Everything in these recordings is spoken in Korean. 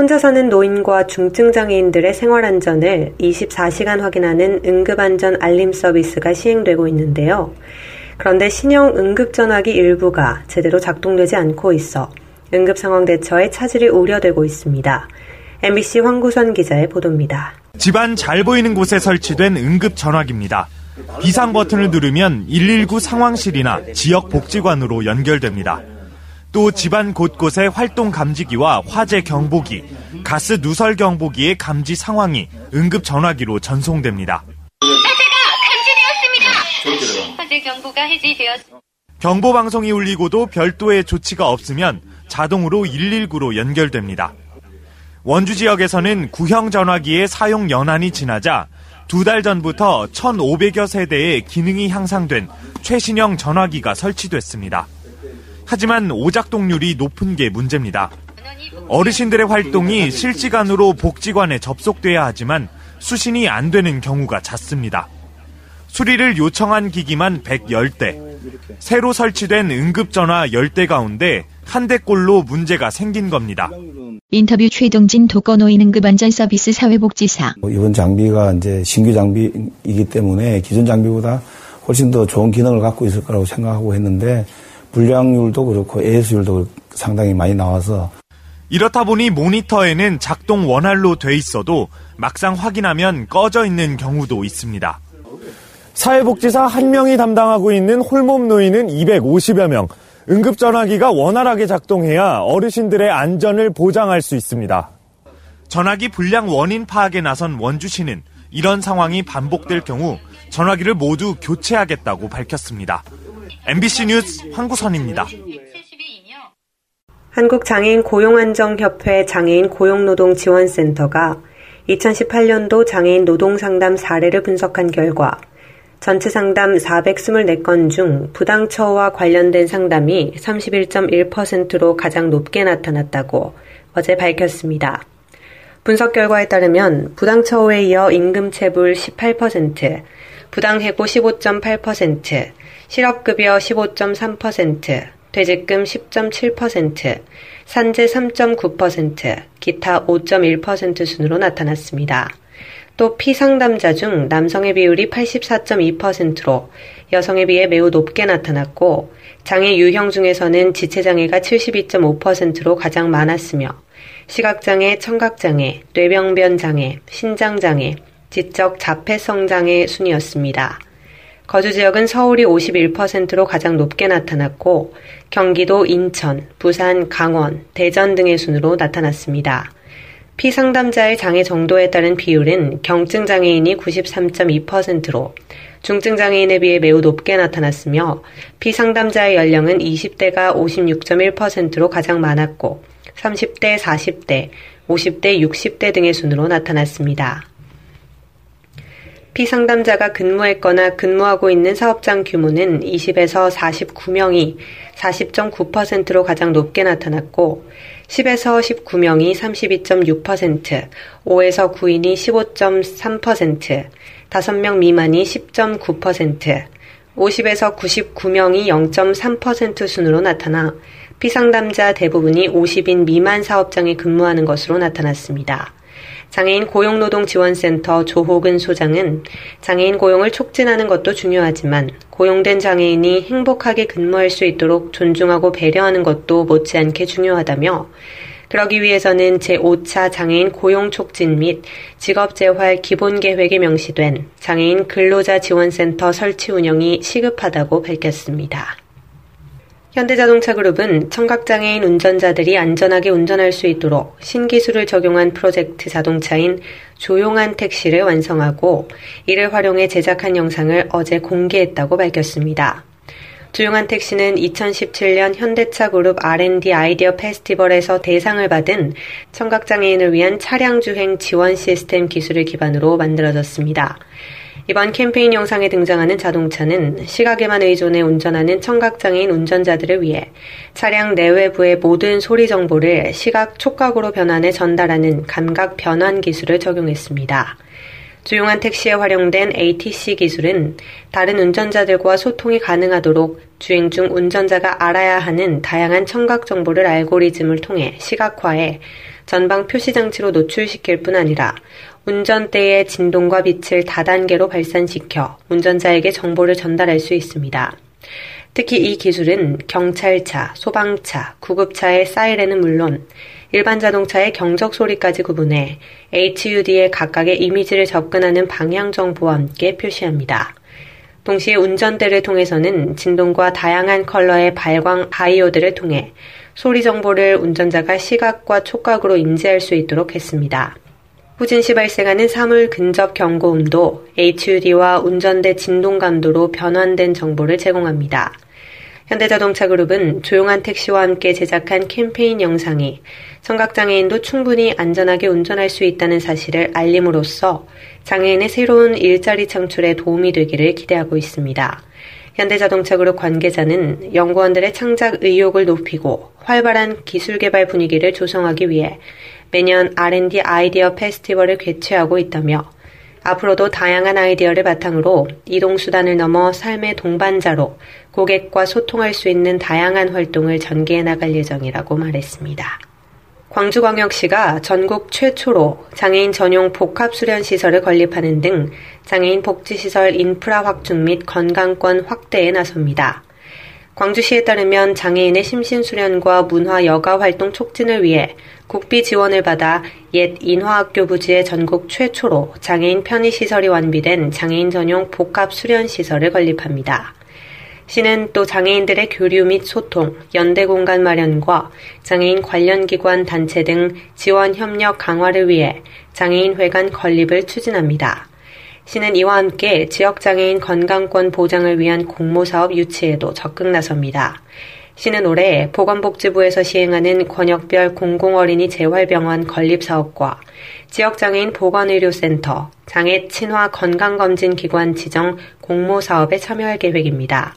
혼자 사는 노인과 중증장애인들의 생활안전을 24시간 확인하는 응급안전 알림 서비스가 시행되고 있는데요. 그런데 신형 응급전화기 일부가 제대로 작동되지 않고 있어 응급 상황 대처에 차질이 우려되고 있습니다. MBC 황구선 기자의 보도입니다. 집안 잘 보이는 곳에 설치된 응급 전화기입니다. 비상 버튼을 누르면 119 상황실이나 지역 복지관으로 연결됩니다. 또 집안 곳곳에 활동 감지기와 화재 경보기, 가스 누설 경보기의 감지 상황이 응급 전화기로 전송됩니다. 화재가 감지되었습니다. 화재 경보가 해제되었습니다. 경보 방송이 울리고도 별도의 조치가 없으면 자동으로 119로 연결됩니다. 원주 지역에서는 구형 전화기의 사용 연한이 지나자 두 달 전부터 1,500여 세대의 기능이 향상된 최신형 전화기가 설치됐습니다. 하지만 오작동률이 높은 게 문제입니다. 어르신들의 활동이 실시간으로 복지관에 접속돼야 하지만 수신이 안 되는 경우가 잦습니다. 수리를 요청한 기기만 110대, 새로 설치된 응급전화 10대 가운데 한 대꼴로 문제가 생긴 겁니다. 인터뷰 최동진 독거노인 응급안전 서비스 사회복지사. 이번 장비가 이제 신규 장비이기 때문에 기존 장비보다 훨씬 더 좋은 기능을 갖고 있을 거라고 생각하고 했는데 불량률도 그렇고 AS율도 상당히 많이 나와서 이렇다 보니 모니터에는 작동 원활로 돼 있어도 막상 확인하면 꺼져 있는 경우도 있습니다. 사회복지사 한 명이 담당하고 있는 홀몸 노인은 250여 명. 응급전화기가 원활하게 작동해야 어르신들의 안전을 보장할 수 있습니다. 전화기 불량 원인 파악에 나선 원주시는 이런 상황이 반복될 경우 전화기를 모두 교체하겠다고 밝혔습니다. MBC 뉴스 황구선입니다. 한국장애인 고용안정협회 장애인 고용노동지원센터가 2018년도 장애인 노동상담 사례를 분석한 결과 전체 상담 424건 중 부당처우와 관련된 상담이 31.1%로 가장 높게 나타났다고 어제 밝혔습니다. 분석 결과에 따르면 부당처우에 이어 임금체불 18%, 부당해고 15.8%, 실업급여 15.3%, 퇴직금 10.7%, 산재 3.9%, 기타 5.1% 순으로 나타났습니다. 또 피상담자 중 남성의 비율이 84.2%로 여성에 비해 매우 높게 나타났고 장애 유형 중에서는 지체장애가 72.5%로 가장 많았으며 시각장애, 청각장애, 뇌병변장애, 신장장애, 지적 자폐성장애 순이었습니다. 거주 지역은 서울이 51%로 가장 높게 나타났고 경기도, 인천, 부산, 강원, 대전 등의 순으로 나타났습니다. 피상담자의 장애 정도에 따른 비율은 경증 장애인이 93.2%로 중증 장애인에 비해 매우 높게 나타났으며 피상담자의 연령은 20대가 56.1%로 가장 많았고 30대, 40대, 50대, 60대 등의 순으로 나타났습니다. 피상담자가 근무했거나 근무하고 있는 사업장 규모는 20에서 49명이 40.9%로 가장 높게 나타났고 10에서 19명이 32.6%, 5에서 9인이 15.3%, 5명 미만이 10.9%, 50에서 99명이 0.3% 순으로 나타나 피상담자 대부분이 50인 미만 사업장에 근무하는 것으로 나타났습니다. 장애인 고용노동지원센터 조호근 소장은 장애인 고용을 촉진하는 것도 중요하지만 고용된 장애인이 행복하게 근무할 수 있도록 존중하고 배려하는 것도 못지않게 중요하다며 그러기 위해서는 제5차 장애인 고용 촉진 및 직업재활 기본 계획에 명시된 장애인 근로자 지원센터 설치 운영이 시급하다고 밝혔습니다. 현대자동차그룹은 청각장애인 운전자들이 안전하게 운전할 수 있도록 신기술을 적용한 프로젝트 자동차인 조용한 택시를 완성하고 이를 활용해 제작한 영상을 어제 공개했다고 밝혔습니다. 조용한 택시는 2017년 현대차 그룹 R&D 아이디어 페스티벌에서 대상을 받은 청각장애인을 위한 차량 주행 지원 시스템 기술을 기반으로 만들어졌습니다. 이번 캠페인 영상에 등장하는 자동차는 시각에만 의존해 운전하는 청각장애인 운전자들을 위해 차량 내외부의 모든 소리 정보를 시각 촉각으로 변환해 전달하는 감각 변환 기술을 적용했습니다. 조용한 택시에 활용된 ATC 기술은 다른 운전자들과 소통이 가능하도록 주행 중 운전자가 알아야 하는 다양한 청각 정보를 알고리즘을 통해 시각화해 전방 표시 장치로 노출시킬 뿐 아니라 운전대의 진동과 빛을 다단계로 발산시켜 운전자에게 정보를 전달할 수 있습니다. 특히 이 기술은 경찰차, 소방차, 구급차의 사이렌은 물론 일반 자동차의 경적 소리까지 구분해 HUD의 각각의 이미지를 접근하는 방향 정보와 함께 표시합니다. 동시에 운전대를 통해서는 진동과 다양한 컬러의 발광 바이오드를 통해 소리 정보를 운전자가 시각과 촉각으로 인지할 수 있도록 했습니다. 후진 시 발생하는 사물 근접 경고음도 HUD와 운전대 진동 감도로 변환된 정보를 제공합니다. 현대자동차 그룹은 조용한 택시와 함께 제작한 캠페인 영상이 청각장애인도 충분히 안전하게 운전할 수 있다는 사실을 알림으로써 장애인의 새로운 일자리 창출에 도움이 되기를 기대하고 있습니다. 현대자동차 그룹 관계자는 연구원들의 창작 의욕을 높이고 활발한 기술 개발 분위기를 조성하기 위해 매년 R&D 아이디어 페스티벌을 개최하고 있다며 앞으로도 다양한 아이디어를 바탕으로 이동수단을 넘어 삶의 동반자로 고객과 소통할 수 있는 다양한 활동을 전개해 나갈 예정이라고 말했습니다. 광주광역시가 전국 최초로 장애인 전용 복합수련시설을 건립하는 등 장애인 복지시설 인프라 확충 및 건강권 확대에 나섭니다. 광주시에 따르면 장애인의 심신수련과 문화 여가 활동 촉진을 위해 국비 지원을 받아 옛 인화학교 부지의 전국 최초로 장애인 편의시설이 완비된 장애인 전용 복합수련시설을 건립합니다. 시는 또 장애인들의 교류 및 소통, 연대 공간 마련과 장애인 관련 기관 단체 등 지원 협력 강화를 위해 장애인 회관 건립을 추진합니다. 시는 이와 함께 지역장애인 건강권 보장을 위한 공모사업 유치에도 적극 나섭니다. 시는 올해 보건복지부에서 시행하는 권역별 공공어린이 재활병원 건립사업과 지역장애인 보건의료센터, 장애 친화 건강검진기관 지정 공모사업에 참여할 계획입니다.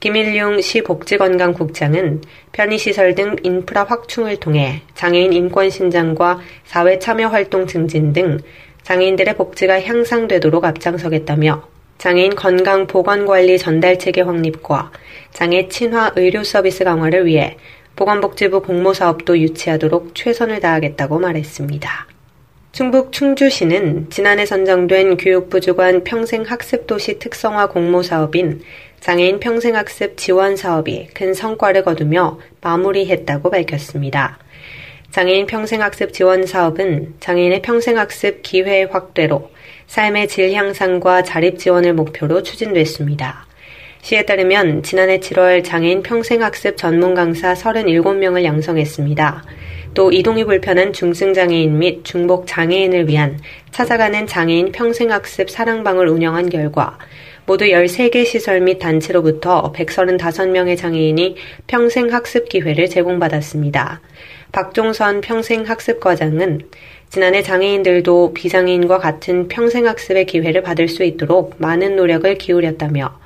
김일용 시 복지건강국장은 편의시설 등 인프라 확충을 통해 장애인 인권 신장과 사회 참여 활동 증진 등 장애인들의 복지가 향상되도록 앞장서겠다며 장애인 건강 보건관리 전달 체계 확립과 장애 친화 의료 서비스 강화를 위해 보건복지부 공모사업도 유치하도록 최선을 다하겠다고 말했습니다. 충북 충주시는 지난해 선정된 교육부 주관 평생학습도시 특성화 공모사업인 장애인 평생학습 지원 사업이 큰 성과를 거두며 마무리했다고 밝혔습니다. 장애인 평생학습 지원 사업은 장애인의 평생학습 기회 확대로 삶의 질 향상과 자립 지원을 목표로 추진됐습니다. 시에 따르면 지난해 7월 장애인 평생학습 전문 강사 37명을 양성했습니다. 또 이동이 불편한 중증장애인 및 중복 장애인을 위한 찾아가는 장애인 평생학습 사랑방을 운영한 결과 모두 13개 시설 및 단체로부터 135명의 장애인이 평생학습 기회를 제공받았습니다. 박종선 평생학습과장은 지난해 장애인들도 비장애인과 같은 평생학습의 기회를 받을 수 있도록 많은 노력을 기울였다며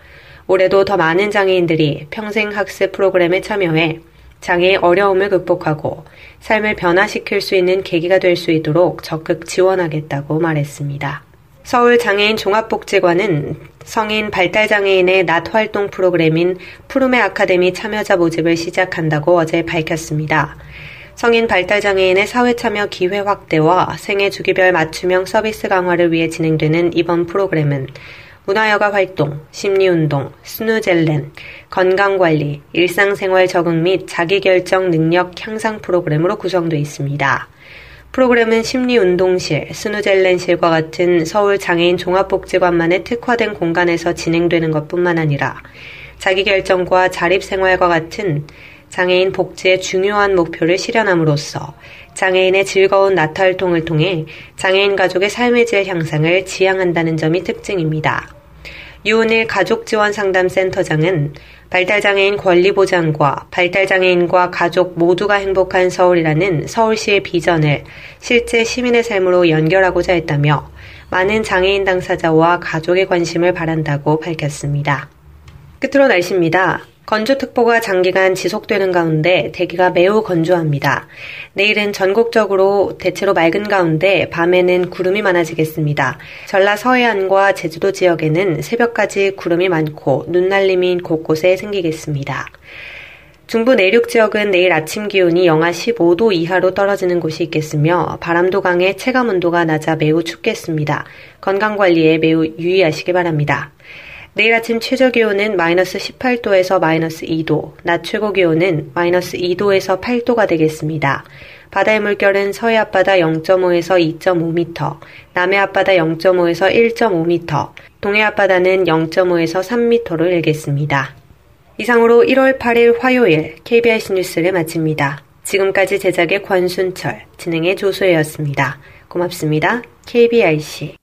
올해도 더 많은 장애인들이 평생학습 프로그램에 참여해 장애의 어려움을 극복하고 삶을 변화시킬 수 있는 계기가 될 수 있도록 적극 지원하겠다고 말했습니다. 서울 장애인 종합복지관은 성인 발달장애인의 낮 활동 프로그램인 푸르메 아카데미 참여자 모집을 시작한다고 어제 밝혔습니다. 성인 발달장애인의 사회참여 기회 확대와 생애 주기별 맞춤형 서비스 강화를 위해 진행되는 이번 프로그램은 문화여가 활동, 심리운동, 스누젤렌, 건강관리, 일상생활 적응 및 자기결정 능력 향상 프로그램으로 구성되어 있습니다. 프로그램은 심리운동실, 스누젤렌실과 같은 서울 장애인 종합복지관만의 특화된 공간에서 진행되는 것 뿐만 아니라 자기결정과 자립생활과 같은 장애인 복지의 중요한 목표를 실현함으로써 장애인의 즐거운 나탈통을 통해 장애인 가족의 삶의 질 향상을 지향한다는 점이 특징입니다. 유은일 가족지원상담센터장은 발달장애인 권리보장과 발달장애인과 가족 모두가 행복한 서울이라는 서울시의 비전을 실제 시민의 삶으로 연결하고자 했다며 많은 장애인 당사자와 가족의 관심을 바란다고 밝혔습니다. 끝으로 날씨입니다. 건조특보가 장기간 지속되는 가운데 대기가 매우 건조합니다. 내일은 전국적으로 대체로 맑은 가운데 밤에는 구름이 많아지겠습니다. 전라 서해안과 제주도 지역에는 새벽까지 구름이 많고 눈날림이 곳곳에 생기겠습니다. 중부 내륙 지역은 내일 아침 기온이 영하 15도 이하로 떨어지는 곳이 있겠으며 바람도 강해 체감 온도가 낮아 매우 춥겠습니다. 건강 관리에 매우 유의하시기 바랍니다. 내일 아침 최저 기온은 마이너스 18도에서 마이너스 2도, 낮 최고 기온은 마이너스 2도에서 8도가 되겠습니다. 바다의 물결은 서해 앞바다 0.5에서 2.5m, 남해 앞바다 0.5에서 1.5m, 동해 앞바다는 0.5에서 3m로 일겠습니다. 이상으로 1월 8일 화요일 KBS 뉴스를 마칩니다. 지금까지 제작의 권순철, 진행의 조소혜였습니다. 고맙습니다. KBRC.